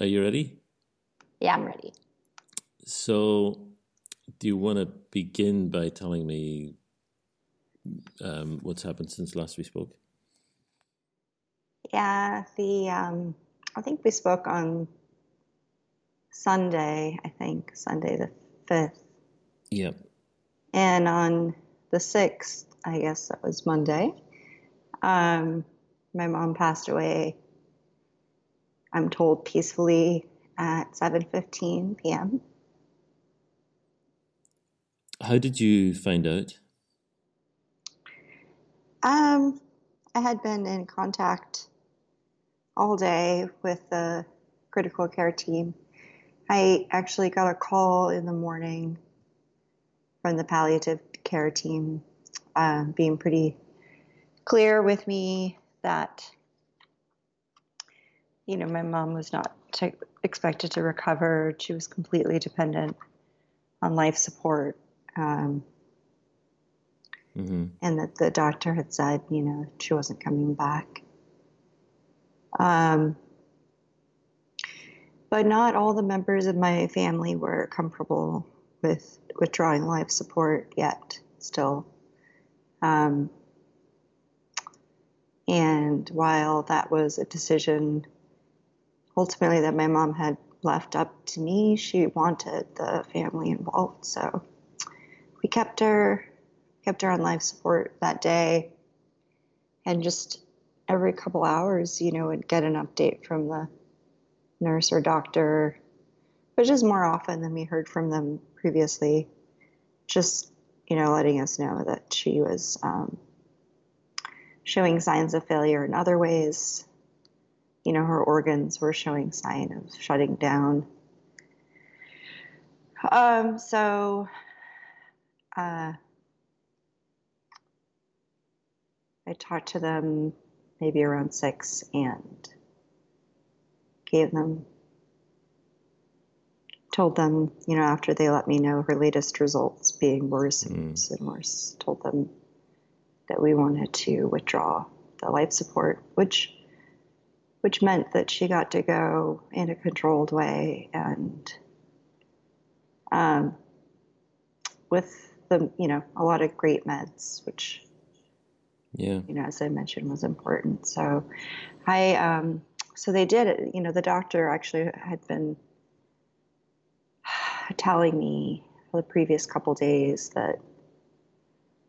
Are you ready? Yeah, I'm ready. So, do you want to begin by telling me um, what's happened since last we spoke? Yeah, the um, I think we spoke on Sunday. I think Sunday the fifth. Yep. And on the sixth, I guess that was Monday. Um, my mom passed away. I'm told peacefully at 7:15 p.m. How did you find out? Um, I had been in contact all day with the critical care team. I actually got a call in the morning from the palliative care team, um, being pretty clear with me that you know my mom was not t- expected to recover. She was completely dependent on life support. Um, Mm-hmm. and that the doctor had said, you know, she wasn't coming back. Um, but not all the members of my family were comfortable with withdrawing life support yet, still. Um, and while that was a decision ultimately that my mom had left up to me, she wanted the family involved. So we kept her kept her on life support that day. And just every couple hours you know would get an update from the nurse or doctor which is more often than we heard from them previously. Just you know letting us know that she was um, showing signs of failure in other ways you know her organs were showing sign of shutting down. Um, so uh, I talked to them maybe around six and gave them, told them, you know, after they let me know her latest results being worse and worse and worse, told them that we wanted to withdraw the life support, which which meant that she got to go in a controlled way and um, with the you know a lot of great meds, which Yeah. you know, as I mentioned, was important. So I, um, so they did it. You know, the doctor actually had been telling me for the previous couple days that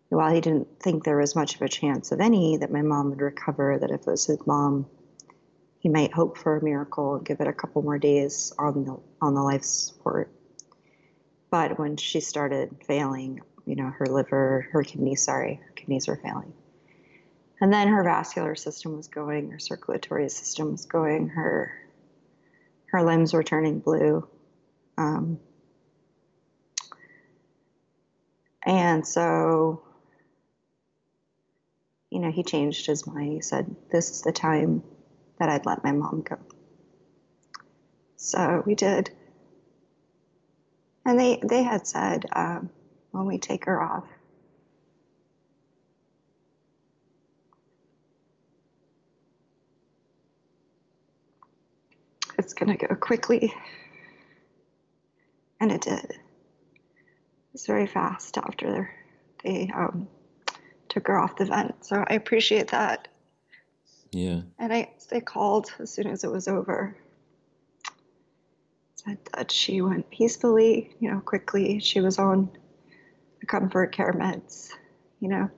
while he didn't think there was much of a chance of any that my mom would recover, that if it was his mom, he might hope for a miracle and give it a couple more days on the on the life support. But when she started failing, you know, her liver, her kidneys, sorry, her kidneys were failing. And then her vascular system was going her circulatory system was going her her limbs were turning blue. Um, and so you know he changed his mind. He said this is the time that i'd let my mom go so we did and they they had said um, when we take her off it's going to go quickly. And it did. It was very fast after they um, took her off the vent. So I appreciate that. Yeah. And I, they called as soon as it was over. Said that she went peacefully, you know, quickly. She was on the comfort care meds, you know.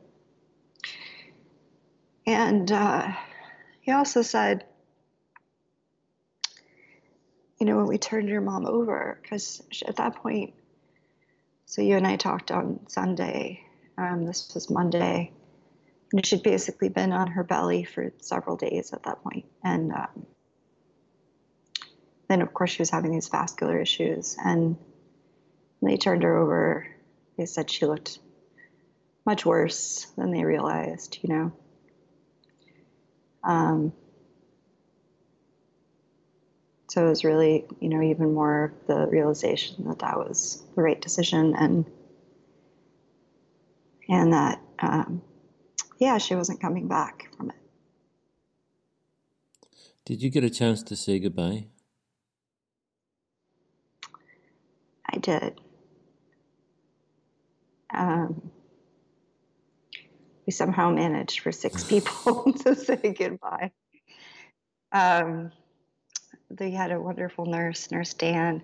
And uh, he also said, you know, when we turned your mom over, because at that point, so you and I talked on Sunday. Um, this was Monday, and she'd basically been on her belly for several days at that point. And um, then, of course, she was having these vascular issues. And they turned her over, they said she looked much worse than they realized, you know. Um, so it was really, you know, even more the realization that that was the right decision, and and that, um, yeah, she wasn't coming back from it. Did you get a chance to say goodbye? I did. Um, we somehow managed for six people to say goodbye. Um, they had a wonderful nurse, Nurse Dan,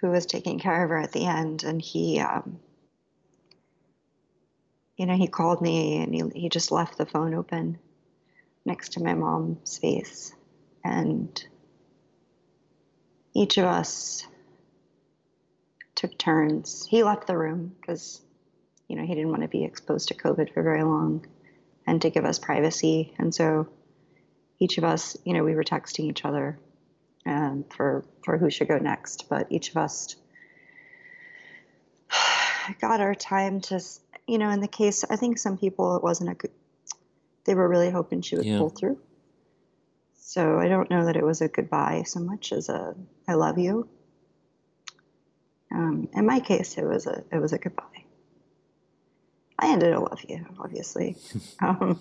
who was taking care of her at the end, and he, um, you know, he called me and he, he just left the phone open next to my mom's face, and each of us took turns. He left the room because, you know, he didn't want to be exposed to COVID for very long and to give us privacy. And so each of us, you know, we were texting each other um, for for who should go next, but each of us got our time to, you know, in the case, I think some people it wasn't a good. They were really hoping she would Yeah. pull through. So I don't know that it was a goodbye so much as a I love you. Um, in my case, it was a it was a goodbye. I ended a love you, obviously. um,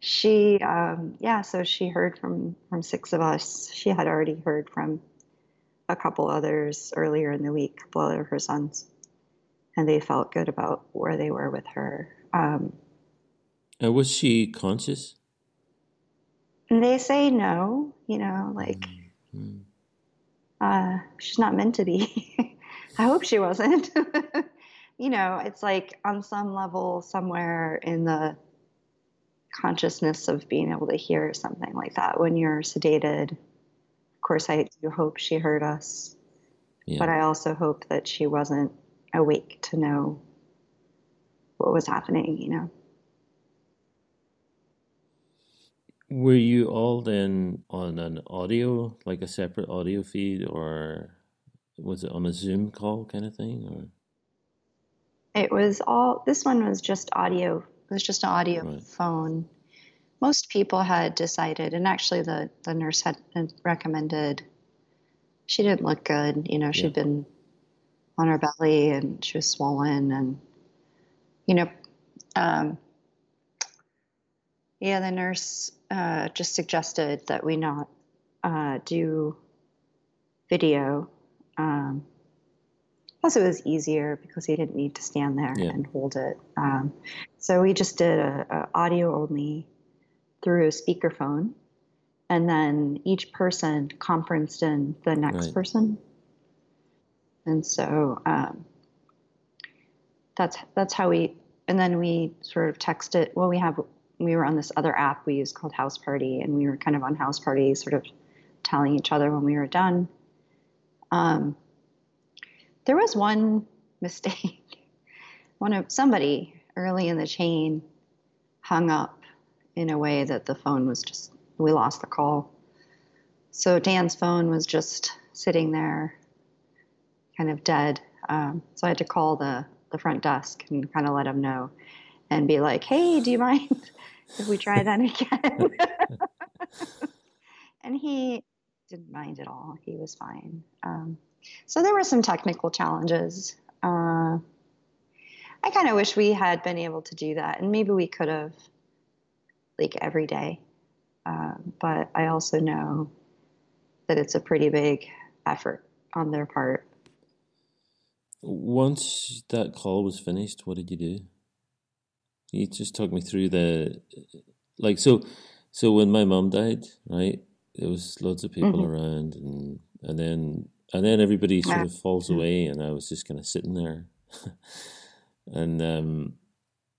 she, um, yeah, so she heard from from six of us. She had already heard from a couple others earlier in the week, a couple other of her sons, and they felt good about where they were with her. Um, Uh, was she conscious? they say no, you know, like Mm. uh, she's not meant to be. I hope she wasn't. you know, it's like on some level, somewhere in the consciousness of being able to hear something like that when you're sedated. Of course, I do hope she heard us, Yeah. but I also hope that she wasn't awake to know what was happening, you know. Were you all then on an audio, like a separate audio feed, or was it on a Zoom call kind of thing? Or It was all, this one was just audio. It was just an audio Right. phone. Most people had decided, and actually the, the nurse had had recommended, she didn't look good. You know, she'd been on her belly and she was swollen and, you know, um, yeah, the nurse uh, just suggested that we not uh, do video. Um, plus, it was easier because he didn't need to stand there Yeah. and hold it. Um, so we just did a, a audio only through a speakerphone, and then each person conferenced in the next Right. person. And so um, that's that's how we. And then we sort of texted. Well, we have we were on this other app we use called House Party, and we were kind of on House Party, sort of telling each other when we were done. Um, there was one mistake. One of somebody early in the chain hung up in a way that the phone was just we lost the call. So Dan's phone was just sitting there, kind of dead. Um, so I had to call the the front desk and kind of let him know, and be like, "Hey, do you mind if we try that again?" and he didn't mind at all. He was fine. Um, so there were some technical challenges. Uh, I kind of wish we had been able to do that, and maybe we could have, like every day. Uh, but I also know that it's a pretty big effort on their part. Once that call was finished, what did you do? You just talk me through the like so. So when my mum died, right, there was loads of people Mhm. around, and and then and then everybody sort of falls away, and I was just kind of sitting there, and um,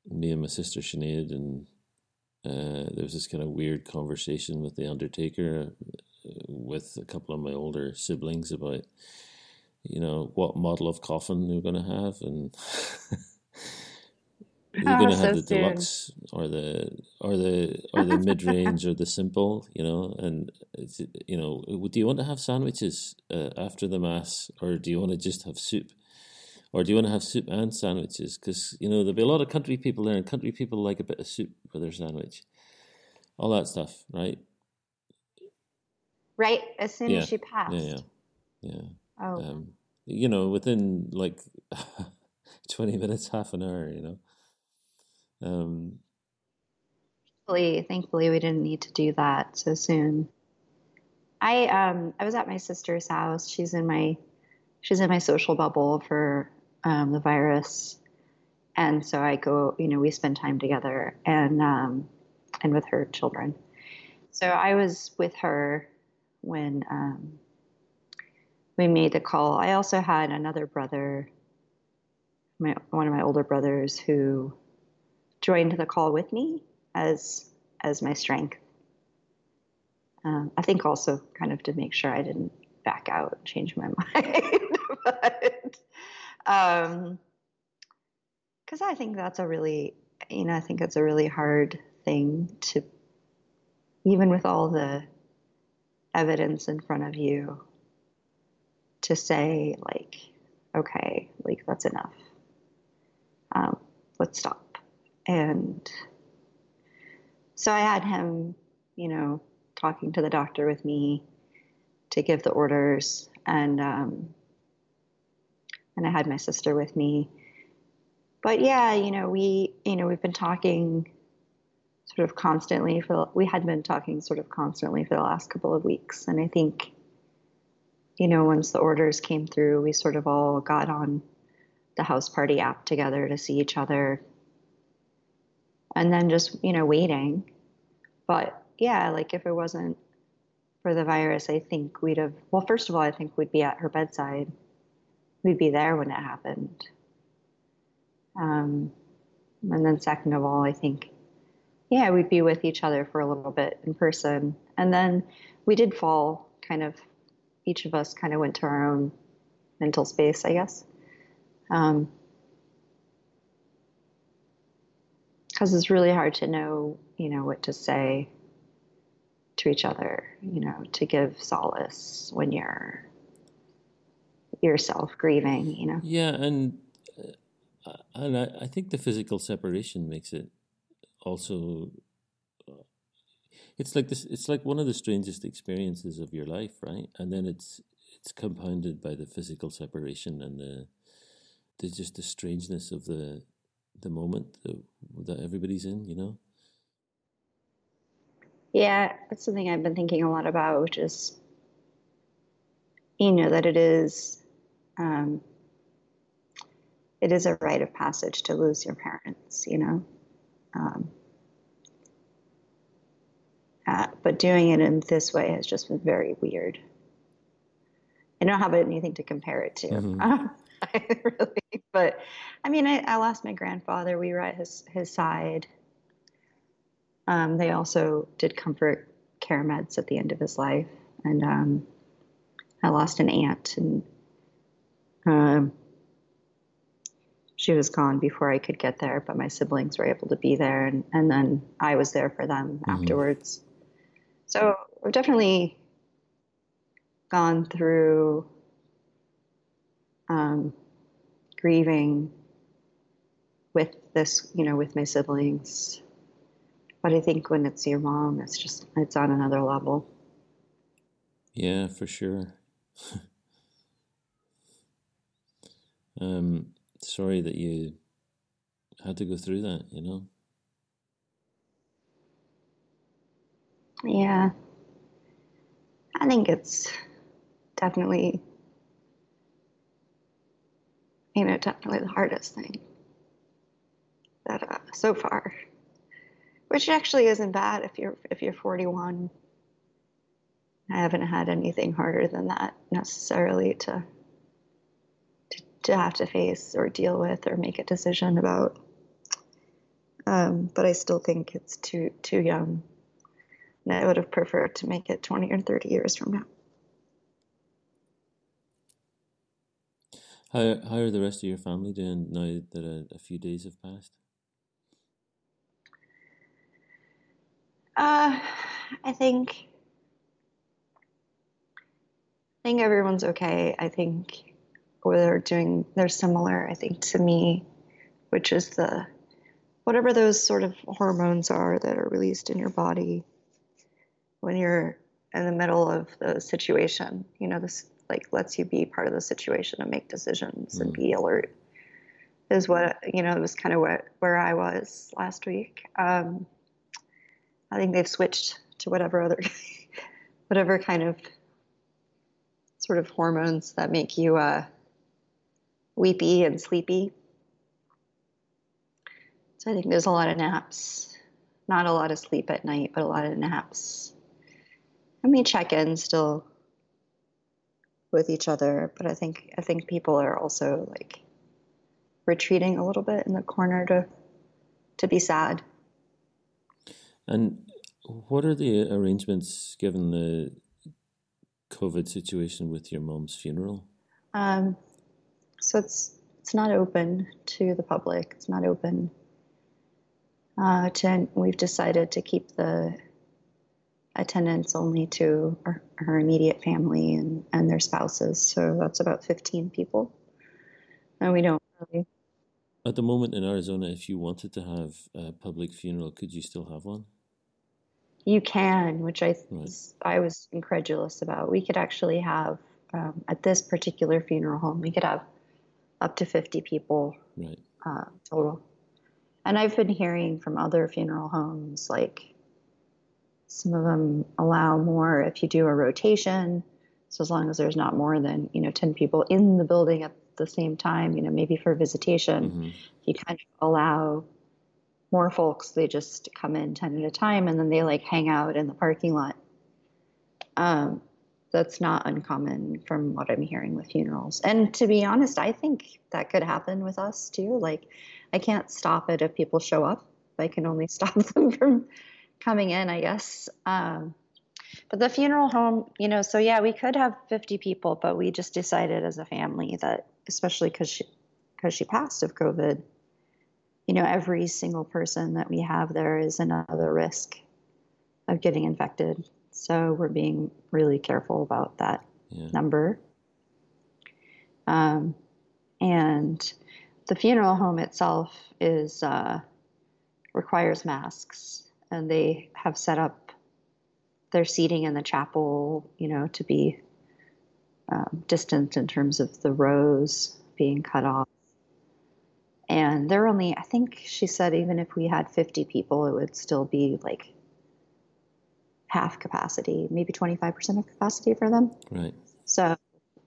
me and my sister Sinead, and uh, there was this kind of weird conversation with the Undertaker, uh, with a couple of my older siblings about you know what model of coffin you're going to have, and you're going to Ah, have so the soon. deluxe or the or the or the mid range or the simple, you know. And you know, do you want to have sandwiches uh, after the mass, or do you want to just have soup, or do you want to have soup and sandwiches? Because you know there'll be a lot of country people there, and country people like a bit of soup for their sandwich, all that stuff, right? Right as soon Yeah. as she passed. Yeah, yeah, yeah. Oh, um, you know, within like 20 minutes, half an hour, you know. Um, thankfully, thankfully, we didn't need to do that so soon. I um I was at my sister's house. She's in my she's in my social bubble for um, the virus, and so I go. You know, we spend time together, and um, and with her children. So I was with her when um, we made the call. I also had another brother, my one of my older brothers, who joined the call with me as as my strength. Um, I think also kind of to make sure I didn't back out and change my mind, but um, because I think that's a really, you know, I think it's a really hard thing to, even with all the evidence in front of you, to say like, okay, like that's enough. Um, let's stop. And so I had him, you know, talking to the doctor with me to give the orders, and um, and I had my sister with me. But yeah, you know, we you know we've been talking sort of constantly for we had been talking sort of constantly for the last couple of weeks, and I think you know once the orders came through, we sort of all got on the house party app together to see each other and then just you know waiting but yeah, like if it wasn't for the virus, I think we'd have, well, first of all, I think we'd be at her bedside. We'd be there when it happened. Um, and then, second of all, I think, yeah, we'd be with each other for a little bit in person. And then we did fall kind of, each of us kind of went to our own mental space, I guess. Um, because it's really hard to know, you know, what to say to each other, you know, to give solace when you're yourself grieving, you know. Yeah, and uh, and I, I think the physical separation makes it also it's like this it's like one of the strangest experiences of your life right and then it's it's compounded by the physical separation and the the just the strangeness of the the moment that, that everybody's in you know yeah, that's something I've been thinking a lot about, which is, you know, that it is, um, it is a rite of passage to lose your parents, you know. Um, uh, but doing it in this way has just been very weird. I don't have anything to compare it to, mm-hmm. really. But I mean, I, I lost my grandfather. We were at his his side um, they also did comfort care meds at the end of his life, and um, I lost an aunt, and um, she was gone before I could get there. But my siblings were able to be there, and, and then I was there for them mm-hmm. afterwards. So I've definitely gone through um, grieving with this, you know, with my siblings but I think when it's your mom, it's just it's on another level. Yeah, for sure. um, sorry that you had to go through that. You know. Yeah, I think it's definitely, you know, definitely the hardest thing that uh, so far which actually isn't bad if you're if you're 41. I haven't had anything harder than that necessarily to, to to, have to face or deal with or make a decision about. Um, but I still think it's too too young. And I would have preferred to make it 20 or 30 years from now. How how are the rest of your family doing now that a, a few days have passed? Uh, I think I think everyone's okay. I think they're doing they're similar. I think to me, which is the whatever those sort of hormones are that are released in your body when you're in the middle of the situation. You know, this like lets you be part of the situation and make decisions mm. and be alert. Is what you know. It was kind of what where I was last week. Um, I think they've switched to whatever other whatever kind of sort of hormones that make you uh, weepy and sleepy. So I think there's a lot of naps, not a lot of sleep at night, but a lot of naps. And we check in still with each other, but I think I think people are also like retreating a little bit in the corner to to be sad. And what are the arrangements given the COVID situation with your mom's funeral? Um, so it's it's not open to the public. It's not open. Uh, to, we've decided to keep the attendance only to her, her, immediate family and, and their spouses. So that's about 15 people. And we don't really. At the moment in Arizona, if you wanted to have a public funeral, could you still have one? You can, which I right. I was incredulous about. We could actually have um, at this particular funeral home, we could have up to 50 people right. uh, total. And I've been hearing from other funeral homes, like some of them allow more if you do a rotation. So as long as there's not more than you know 10 people in the building at the same time, you know maybe for visitation, mm-hmm. you kind of allow more folks. They just come in 10 at a time and then they like hang out in the parking lot. Um, that's not uncommon from what I'm hearing with funerals. And to be honest, I think that could happen with us too. Like, I can't stop it if people show up. I can only stop them from coming in, I guess. Um, but the funeral home, you know, so yeah, we could have 50 people, but we just decided as a family that, especially because she, because she passed of COVID, you know, every single person that we have there is another risk of getting infected. So we're being really careful about that yeah. number. Um, and the funeral home itself is uh, requires masks, and they have set up their seating in the chapel, you know, to be um, distant in terms of the rows being cut off. And they're only, I think she said, even if we had 50 people, it would still be like half capacity, maybe 25% of capacity for them. Right. So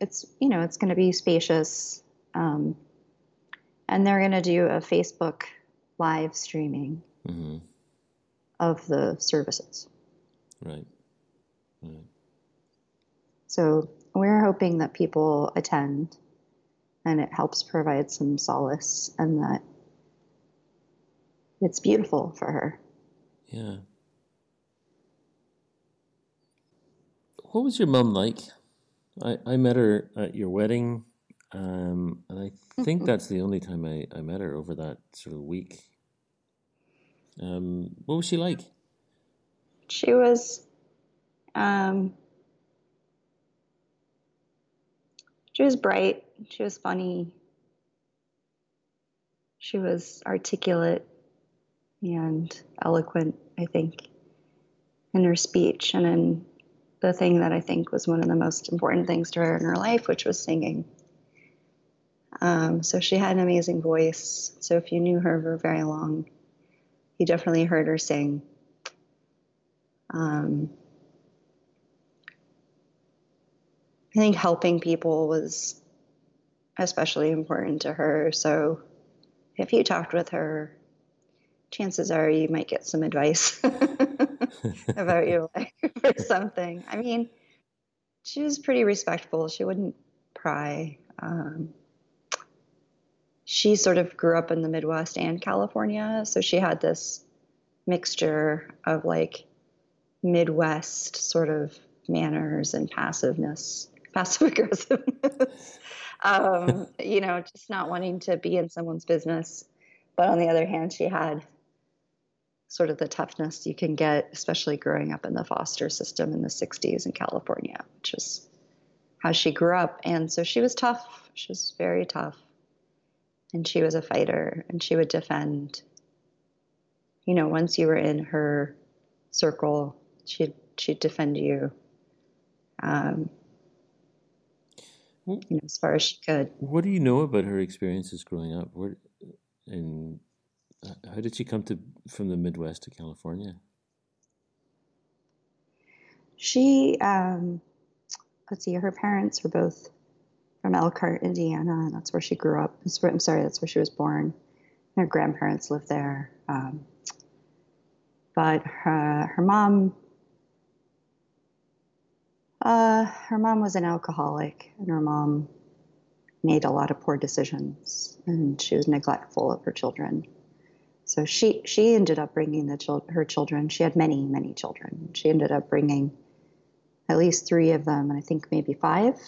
it's, you know, it's going to be spacious. Um, and they're going to do a Facebook live streaming mm-hmm. Of the services. Right. Right. So we're hoping that people attend and it helps provide some solace and that it's beautiful for her. Yeah. what was your mum like? I, I met her at your wedding, um, and I think that's the only time I, I met her over that sort of week. Um, what was she like? She was, um, she was bright. She was funny. She was articulate and eloquent. I think in her speech and in the thing that I think was one of the most important things to her in her life, which was singing. Um, so she had an amazing voice. So if you knew her for very long, you definitely heard her sing. Um, I think helping people was especially important to her. So if you talked with her, chances are you might get some advice about your life or something. I mean, she was pretty respectful. She wouldn't pry. Um, she sort of grew up in the Midwest and California, so she had this mixture of like Midwest sort of manners and passiveness, passive aggressiveness. um, you know, just not wanting to be in someone's business. But on the other hand, she had sort of the toughness you can get, especially growing up in the foster system in the 60s in California, which is how she grew up. And so she was tough. She was very tough. And she was a fighter and she would defend. You know, once you were in her circle, she'd, she'd defend you. Um, you know, as far as she could. What do you know about her experiences growing up? Where, in how did she come to from the Midwest to California? She, um, let's see, her parents were both from Elkhart, Indiana, and that's where she grew up. I'm sorry, that's where she was born. Her grandparents lived there. Um, but her, her mom, uh, her mom was an alcoholic, and her mom made a lot of poor decisions, and she was neglectful of her children. So she she ended up bringing the chil- her children. She had many many children. She ended up bringing at least three of them, and I think maybe five,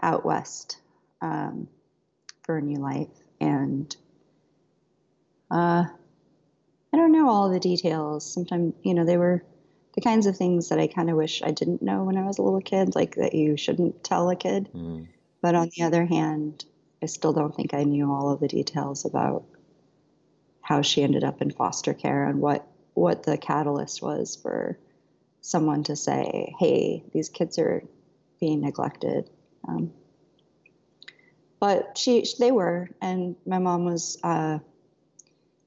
out west um, for a new life. And uh, I don't know all the details. Sometimes you know they were the kinds of things that I kind of wish I didn't know when I was a little kid, like that you shouldn't tell a kid. Mm. But on the other hand, I still don't think I knew all of the details about how she ended up in foster care and what what the catalyst was for someone to say, "Hey, these kids are being neglected." Um, but she, they were, and my mom was uh,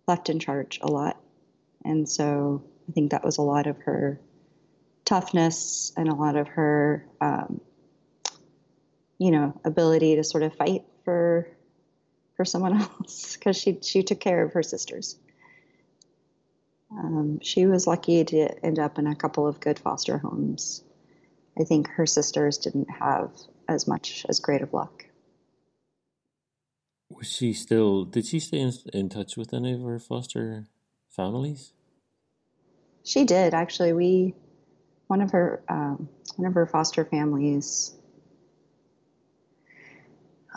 left in charge a lot, and so I think that was a lot of her toughness and a lot of her, um, you know, ability to sort of fight for for someone else because she she took care of her sisters. Um, she was lucky to end up in a couple of good foster homes. I think her sisters didn't have as much as great of luck. Was she still? Did she stay in, in touch with any of her foster families? She did actually. We one of her um, one of her foster families.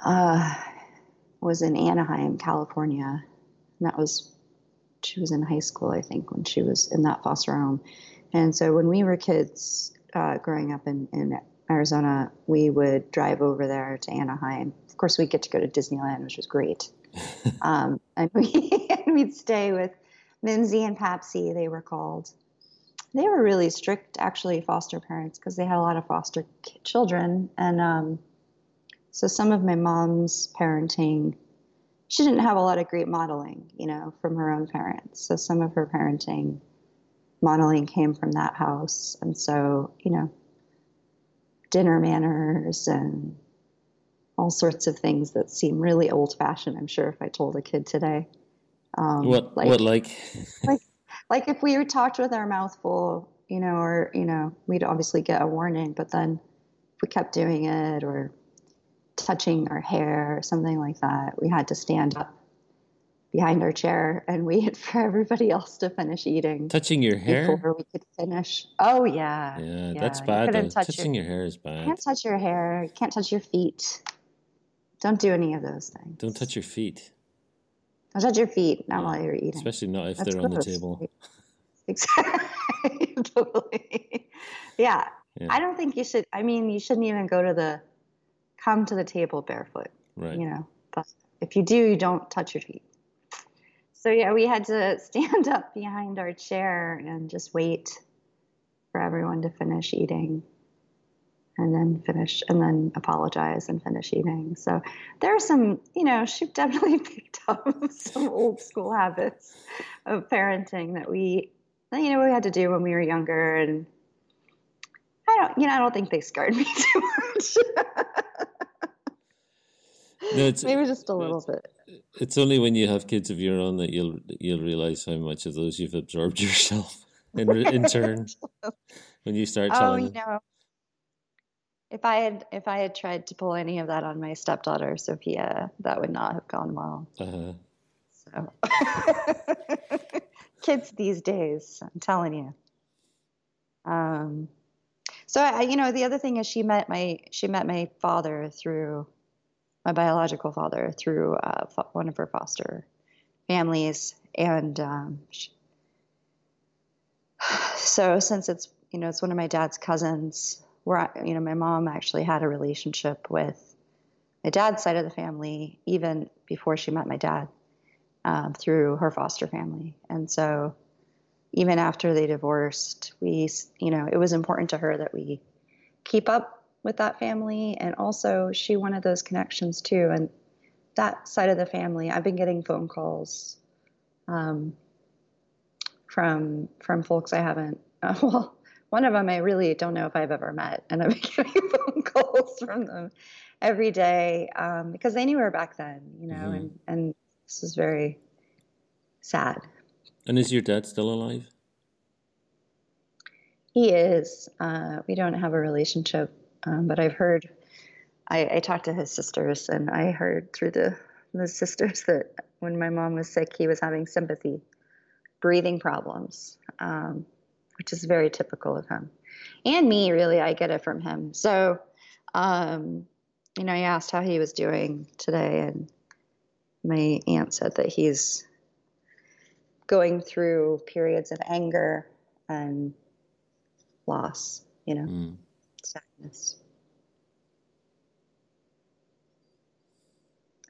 Uh, was in Anaheim, California. And that was, she was in high school, I think, when she was in that foster home. And so when we were kids uh, growing up in, in Arizona, we would drive over there to Anaheim. Of course, we'd get to go to Disneyland, which was great. um, and, we, and we'd stay with Minzy and Papsy, they were called. They were really strict, actually, foster parents because they had a lot of foster children. And um, so some of my mom's parenting, she didn't have a lot of great modeling, you know, from her own parents. So some of her parenting modeling came from that house. And so, you know, dinner manners and all sorts of things that seem really old fashioned, I'm sure, if I told a kid today. Um, what, like, what like? like? Like if we were talked with our mouth full, you know, or, you know, we'd obviously get a warning, but then if we kept doing it or touching our hair or something like that, we had to stand up behind our chair and wait for everybody else to finish eating. Touching your hair before we could finish. Oh yeah, yeah, yeah. that's bad. You Touching your, your, hair is bad. Can't touch your hair. Can't touch your feet. Don't do any of those things. Don't touch your feet. Don't touch your feet not yeah. while you're eating. Especially not if that's they're gross. on the table. Exactly. totally. Yeah. yeah. I don't think you should. I mean, you shouldn't even go to the come to the table barefoot. Right. You know, but if you do, you don't touch your feet. So yeah, we had to stand up behind our chair and just wait for everyone to finish eating and then finish and then apologize and finish eating. So there are some, you know, she definitely picked up some old school habits of parenting that we, you know, we had to do when we were younger. And I don't, you know, I don't think they scarred me too much. No, Maybe just a little bit. It's only when you have kids of your own that you'll you'll realize how much of those you've absorbed yourself in in turn. when you start telling. Oh, you know, if I had if I had tried to pull any of that on my stepdaughter Sophia, that would not have gone well. Uh-huh. So, kids these days, I'm telling you. Um, so I, you know, the other thing is she met my she met my father through my biological father through uh, one of her foster families, and um, she, so since it's you know it's one of my dad's cousins, where you know my mom actually had a relationship with my dad's side of the family even before she met my dad um, through her foster family, and so even after they divorced, we you know it was important to her that we keep up with that family. And also, she wanted those connections too. And that side of the family, I've been getting phone calls um, from from folks I haven't. Uh, well, one of them I really don't know if I've ever met, and I'm getting phone calls from them every day um, because they knew her back then, you know, mm-hmm. and and this is very sad. And is your dad still alive? He is. Uh, we don't have a relationship, um, but I've heard. I, I talked to his sisters, and I heard through the the sisters that when my mom was sick, he was having sympathy, breathing problems, um, which is very typical of him, and me. Really, I get it from him. So, um, you know, I asked how he was doing today, and my aunt said that he's going through periods of anger and loss, you know, mm. Sadness.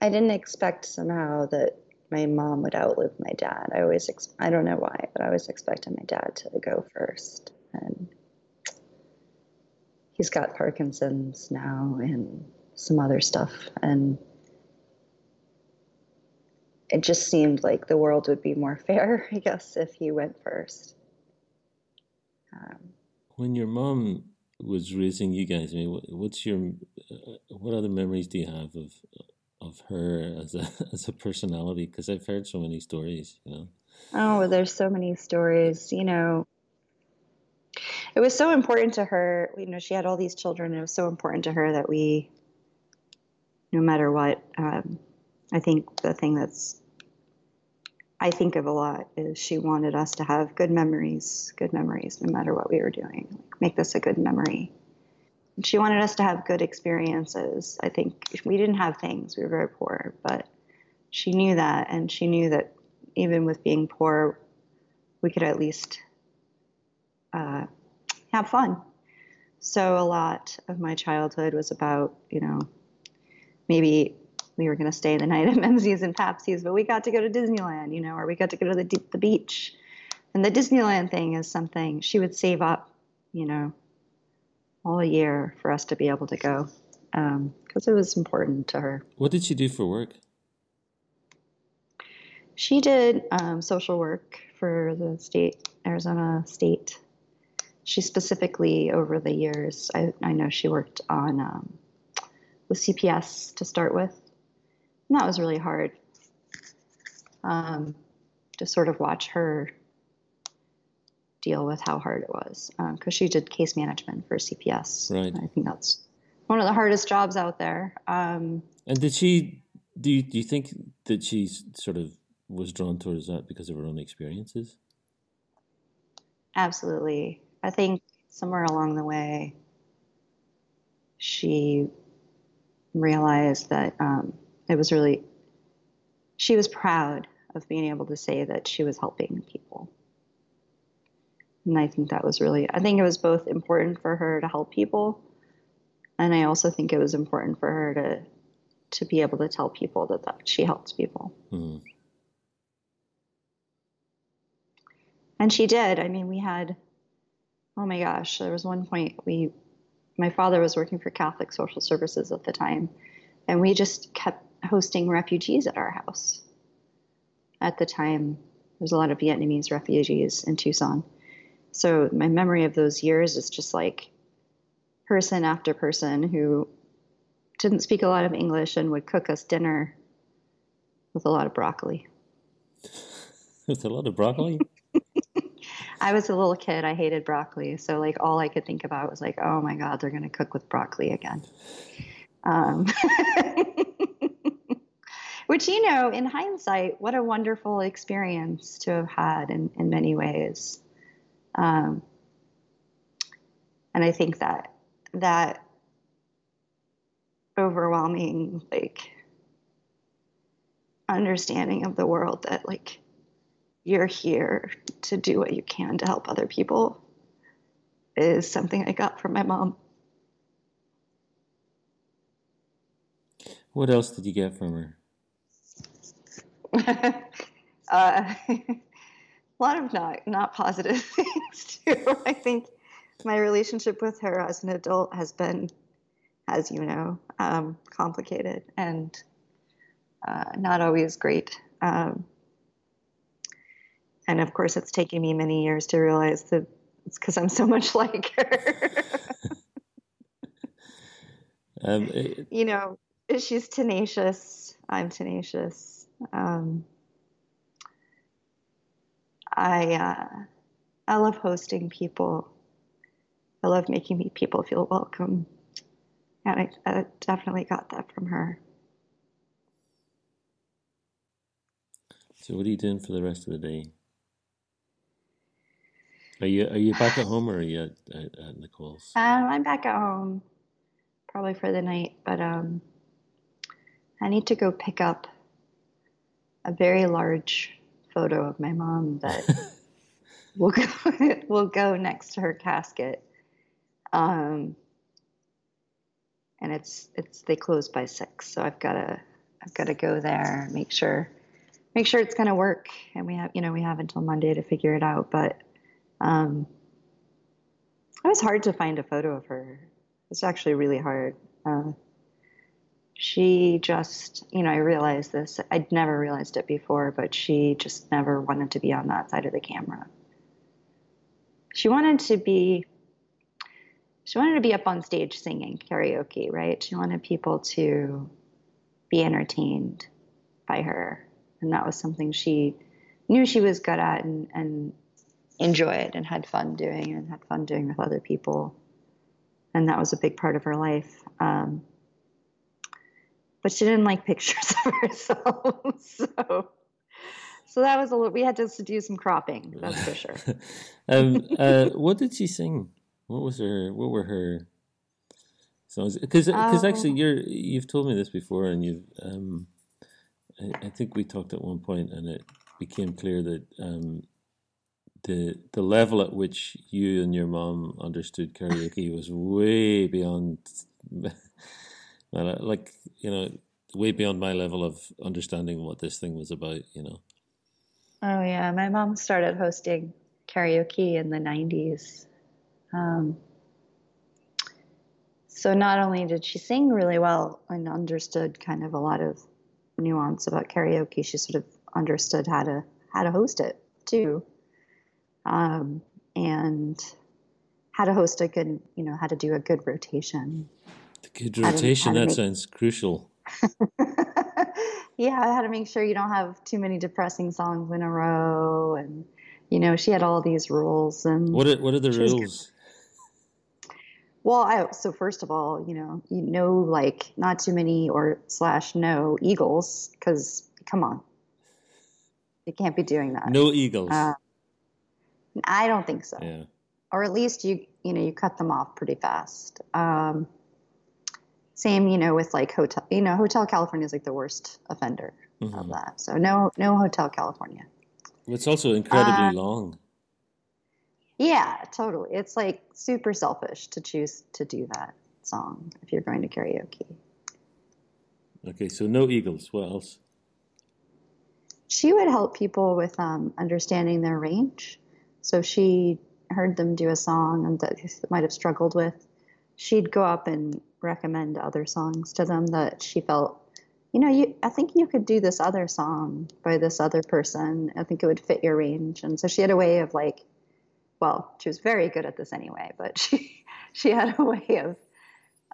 I didn't expect somehow that my mom would outlive my dad. I always, ex- I don't know why, but I always expected my dad to go first. And he's got Parkinson's now and some other stuff. And it just seemed like the world would be more fair, I guess, if he went first. Um, when your mom was raising you guys, I mean, what's your uh, what other memories do you have of of her as a as a personality? Because I've heard so many stories, you know. Oh, there's so many stories. You know, it was so important to her. You know, she had all these children, and it was so important to her that we, no matter what, um, I think the thing that's I think of a lot is she wanted us to have good memories, good memories, no matter what we were doing. Like, make this a good memory. And she wanted us to have good experiences. I think we didn't have things, we were very poor, but she knew that, and she knew that even with being poor, we could at least uh, have fun. So a lot of my childhood was about, you know, maybe we were going to stay the night at Menzies and Papsies, but we got to go to Disneyland, you know, or we got to go to the, the beach. And the Disneyland thing is something she would save up, you know, all year for us to be able to go because um, it was important to her. What did she do for work? She did um, social work for the state, Arizona State. She specifically, over the years, I, I know she worked on um, with CPS to start with, and that was really hard um, to sort of watch her deal with how hard it was because um, she did case management for CPS. Right. I think that's one of the hardest jobs out there. Um, and did she? Do you, do you think that she sort of was drawn towards that because of her own experiences? Absolutely. I think somewhere along the way, she realized that um, it was really, she was proud of being able to say that she was helping people. And I think that was really, I think it was both important for her to help people. And I also think it was important for her to, to be able to tell people that, that she helps people. Mm-hmm. And she did. I mean, we had, oh my gosh, there was one point we, my father was working for Catholic Social Services at the time, and we just kept hosting refugees at our house. At the time, there was a lot of Vietnamese refugees in Tucson. So my memory of those years is just like person after person who didn't speak a lot of English and would cook us dinner with a lot of broccoli. with a lot of broccoli? I was a little kid. I hated broccoli. So, like, all I could think about was, like, oh my God, they're going to cook with broccoli again. Um, which, you know, in hindsight, what a wonderful experience to have had in, in many ways. Um, and I think that that overwhelming, like, understanding of the world that, like, you're here to do what you can to help other people is something I got from my mom. What else did you get from her? uh, a lot of not not positive things too. I think my relationship with her as an adult has been, as you know, um, complicated and uh, not always great. Um, and of course, it's taken me many years to realize that it's because I'm so much like her. um, it, you know, she's tenacious. I'm tenacious. Um, I uh, I love hosting people. I love making people feel welcome, and I, I definitely got that from her. So, what are you doing for the rest of the day? Are you are you back at home or are you at, at, at Nicole's? Um, I'm back at home, probably for the night. But um, I need to go pick up a very large photo of my mom that will go will go next to her casket. Um, and it's it's they close by six, so I've got to I've got to go there make sure make sure it's going to work. And we have you know we have until Monday to figure it out, but um, it was hard to find a photo of her. It's actually really hard. Uh, she just, you know, I realized this. I'd never realized it before, but she just never wanted to be on that side of the camera. She wanted to be, she wanted to be up on stage singing karaoke, right? She wanted people to be entertained by her. And that was something she knew she was good at and, and enjoyed and had fun doing and had fun doing with other people. And that was a big part of her life. Um, but she didn't like pictures of herself. so, so that was a little, we had to do some cropping, that's for sure. um, uh, what did she sing? What was her, what were her songs? Because because actually um, you're, you've told me this before and you've, um, I, I, think we talked at one point and it became clear that um, the the level at which you and your mom understood karaoke was way beyond like you know way beyond my level of understanding what this thing was about you know. Oh yeah. My mom started hosting karaoke in the 90s um, so not only did she sing really well and understood kind of a lot of nuance about karaoke she sort of understood how to how to host it too. Um, and how to host a good, you know, how to do a good rotation. The good rotation, that make... sounds crucial. yeah, I had to make sure you don't have too many depressing songs in a row. And, you know, she had all these rules. And what are, what are the rules? Well, I, so first of all, you know, you know, like not too many or slash no eagles, because come on, you can't be doing that. No eagles. Uh, I don't think so. Yeah. Or at least you you know you cut them off pretty fast. Um, same, you know, with like hotel. You know, Hotel California is like the worst offender mm-hmm. of that. So no, no Hotel California. It's also incredibly uh, long. Yeah, totally. It's like super selfish to choose to do that song if you're going to karaoke. Okay, so no Eagles. What else? She would help people with um, understanding their range. So she heard them do a song that they might have struggled with. She'd go up and recommend other songs to them that she felt, you know, you I think you could do this other song by this other person. I think it would fit your range. And so she had a way of like, well, she was very good at this anyway, but she she had a way of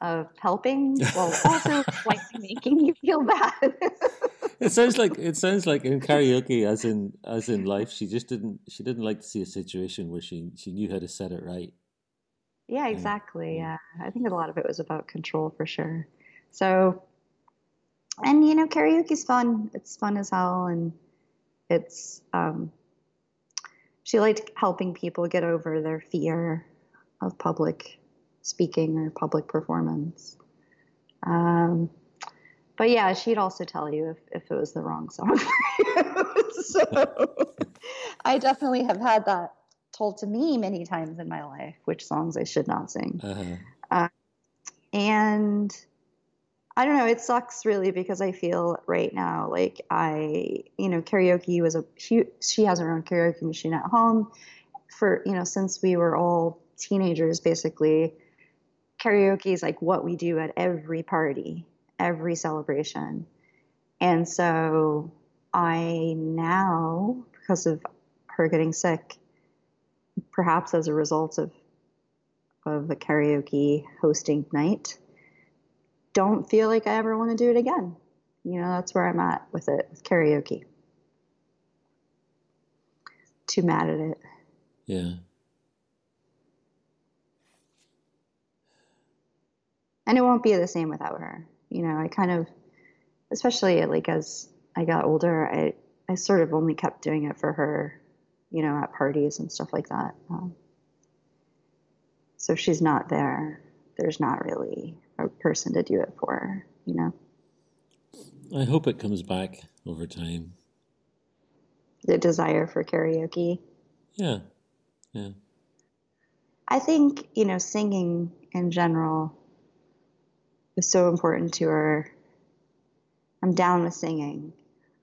of helping while also slightly making you feel bad. it sounds like it sounds like in karaoke, as in as in life, she just didn't she didn't like to see a situation where she she knew how to set it right. Yeah, exactly. Yeah, I think a lot of it was about control for sure. So, and you know, karaoke's fun. It's fun as hell, and it's um, she liked helping people get over their fear of public speaking or public performance. Um, but yeah, she'd also tell you if, if it was the wrong song for you. so I definitely have had that told to me many times in my life, which songs I should not sing. Uh-huh. Uh, and I don't know, it sucks really because I feel right now like I, you know, karaoke was a, she, she has her own karaoke machine at home for, you know, since we were all teenagers basically. Karaoke is like what we do at every party every celebration. And so I now, because of her getting sick, perhaps as a result of of a karaoke hosting night, don't feel like I ever want to do it again. You know, that's where I'm at with it with karaoke. Too mad at it. Yeah. And it won't be the same without her. You know, I kind of, especially like as I got older, I I sort of only kept doing it for her, you know, at parties and stuff like that. Um, so if she's not there, there's not really a person to do it for her, you know. I hope it comes back over time. The desire for karaoke. Yeah. Yeah. I think, you know, singing in general is so important to her. I'm down with singing.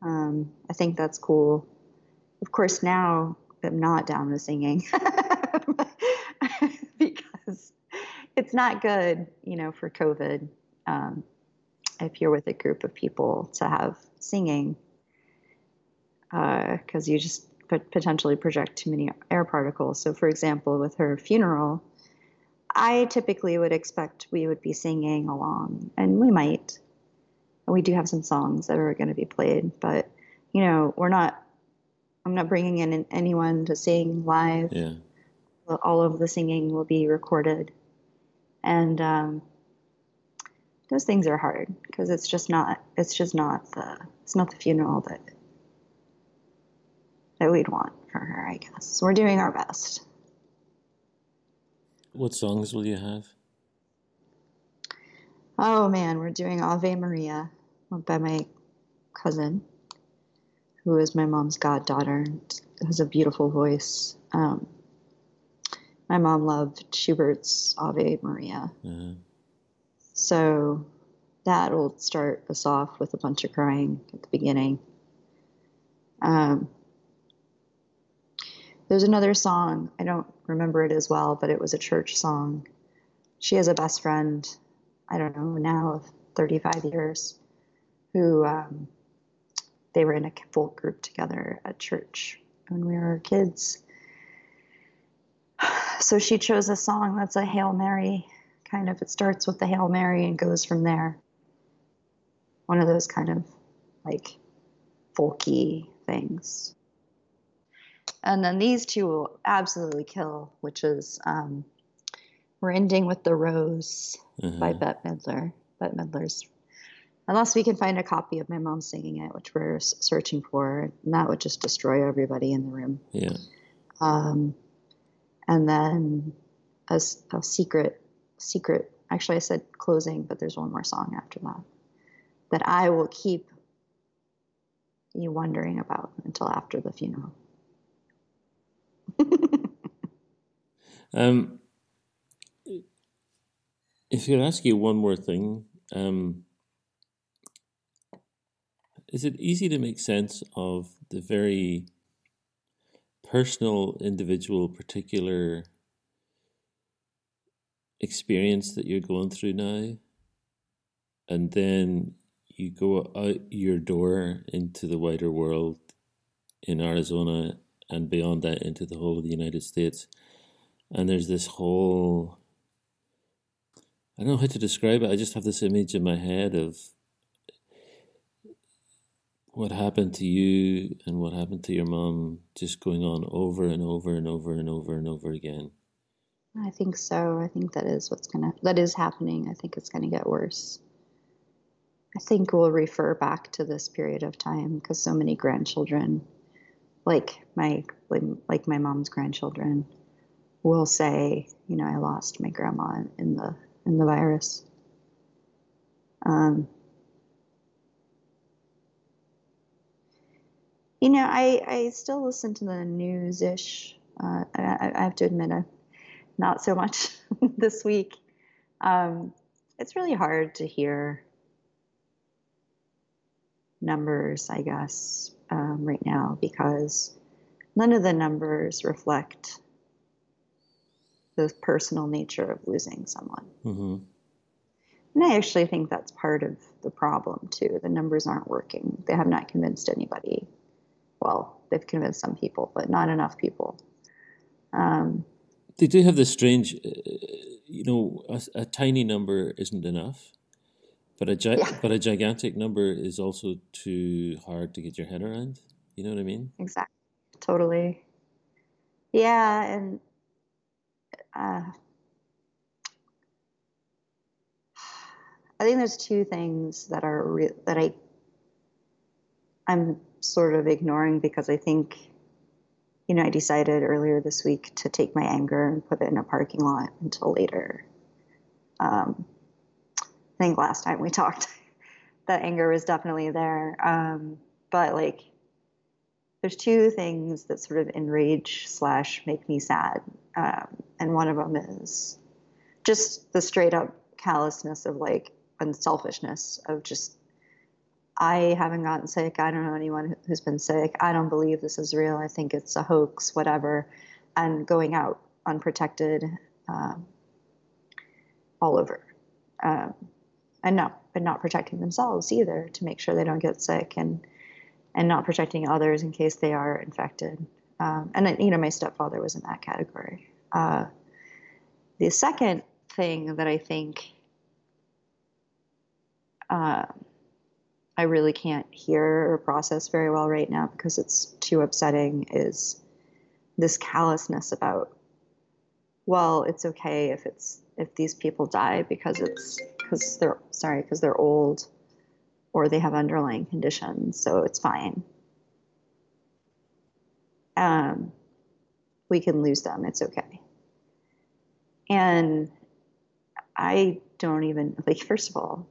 Um, I think that's cool. Of course, now I'm not down with singing because it's not good, you know, for COVID. Um, if you're with a group of people to have singing, because uh, you just potentially project too many air particles. So, for example, with her funeral, I typically would expect we would be singing along, and we might we do have some songs that are going to be played, but you know, we're not. I'm not bringing in anyone to sing live. Yeah. All of the singing will be recorded, and um, those things are hard because it's just not. It's just not the. It's not the funeral that that we'd want for her. I guess so we're doing our best. What songs will you have? Oh man, we're doing Ave Maria by my cousin, who is my mom's goddaughter has a beautiful voice. Um, my mom loved Schubert's Ave Maria. Mm-hmm. So that will start us off with a bunch of crying at the beginning. Um, there's another song, I don't remember it as well, but it was a church song. She has a best friend, I don't know, now of 35 years who um, they were in a folk group together at church when we were kids. So she chose a song that's a Hail Mary kind of. It starts with the Hail Mary and goes from there. One of those kind of like folky things. And then these two will absolutely kill, which is um, we're ending with The Rose mm-hmm. by Bette Midler. Bette Midler's unless we can find a copy of my mom singing it, which we're searching for, and that would just destroy everybody in the room. Yeah. Um, and then a, a secret, secret. Actually, I said closing, but there's one more song after that that I will keep you wondering about until after the funeral. um, if I could ask you one more thing, um, is it easy to make sense of the very personal, individual, particular experience that you're going through now? And then you go out your door into the wider world in Arizona and beyond that into the whole of the United States. And there's this whole I don't know how to describe it. I just have this image in my head of what happened to you and what happened to your mom just going on over and over and over and over and over again? I think so. I think that is what's gonna that is happening. I think it's gonna get worse. I think we'll refer back to this period of time because so many grandchildren, like my like my mom's grandchildren, will say, you know, I lost my grandma in the in the virus. Um, You know, I, I still listen to the news ish. Uh, I, I, have to admit, uh, not so much this week. Um, it's really hard to hear numbers, I guess, um, right now because none of the numbers reflect the personal nature of losing someone. Mm-hmm. And I actually think that's part of the problem, too. The numbers aren't working, they have not convinced anybody well, they've convinced some people, but not enough people. Um, they do have this strange, uh, you know, a, a, tiny number isn't enough, but a gi- yeah. but a gigantic number is also too hard to get your head around. You know what I mean? Exactly. Totally. Yeah, and uh, I think there's two things that are re- that I I'm sort of ignoring because I think you know I decided earlier this week to take my anger and put it in a parking lot until later. Um, I think last time we talked, that anger was definitely there, um, but like there's two things that sort of enrage slash make me sad, um, and one of them is just the straight up callousness of like unselfishness of just I haven't gotten sick. I don't know anyone who's been sick. I don't believe this is real. I think it's a hoax, whatever. And going out unprotected um, all over. Um, and no, but not protecting themselves either to make sure they don't get sick and and not protecting others in case they are infected. Um, and you know, my stepfather was in that category. Uh, the second thing that I think uh, I really can't hear or process very well right now because it's too upsetting is this callousness about well it's okay if it's if these people die because it's because they're sorry because they're old or they have underlying conditions so it's fine. Um, we can lose them it's okay. And i don't even like first of all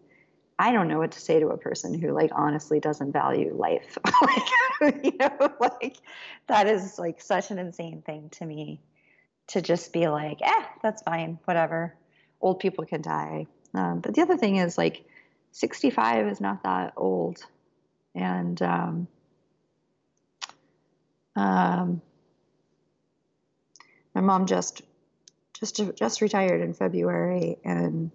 I don't know what to say to a person who like honestly doesn't value life. like, you know, like that is like such an insane thing to me to just be like, eh, that's fine, whatever. Old people can die. Um, but the other thing is like 65 is not that old. And um, um, my mom just just just retired in February and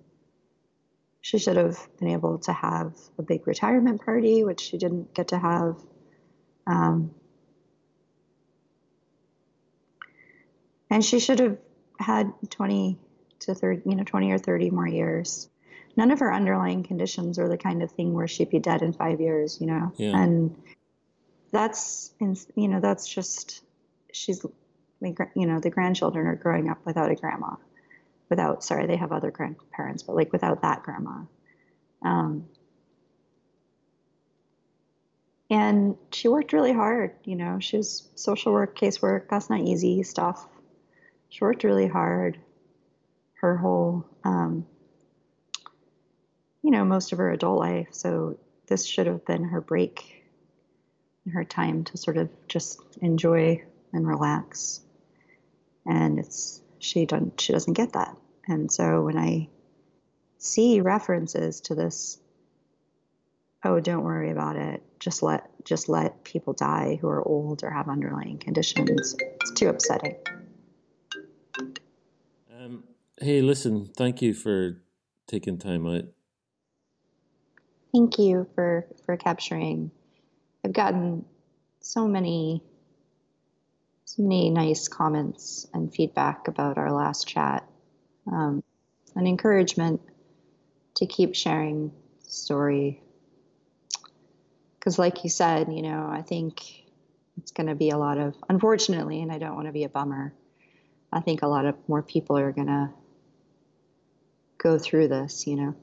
she should have been able to have a big retirement party, which she didn't get to have. Um, and she should have had 20 to 30, you know, 20 or 30 more years. None of her underlying conditions are the kind of thing where she'd be dead in five years, you know? Yeah. And that's, you know, that's just, she's, you know, the grandchildren are growing up without a grandma without sorry they have other grandparents but like without that grandma. Um, and she worked really hard you know she was social work casework that's not easy stuff. She worked really hard her whole um, you know most of her adult life so this should have been her break her time to sort of just enjoy and relax. And it's she doesn't she doesn't get that and so when I see references to this, oh, don't worry about it. Just let just let people die who are old or have underlying conditions. It's too upsetting. Um, hey, listen, thank you for taking time out. Thank you for for capturing. I've gotten so many so many nice comments and feedback about our last chat um, an encouragement to keep sharing story. Because, like you said, you know, I think it's going to be a lot of, unfortunately, and I don't want to be a bummer, I think a lot of more people are going to go through this, you know.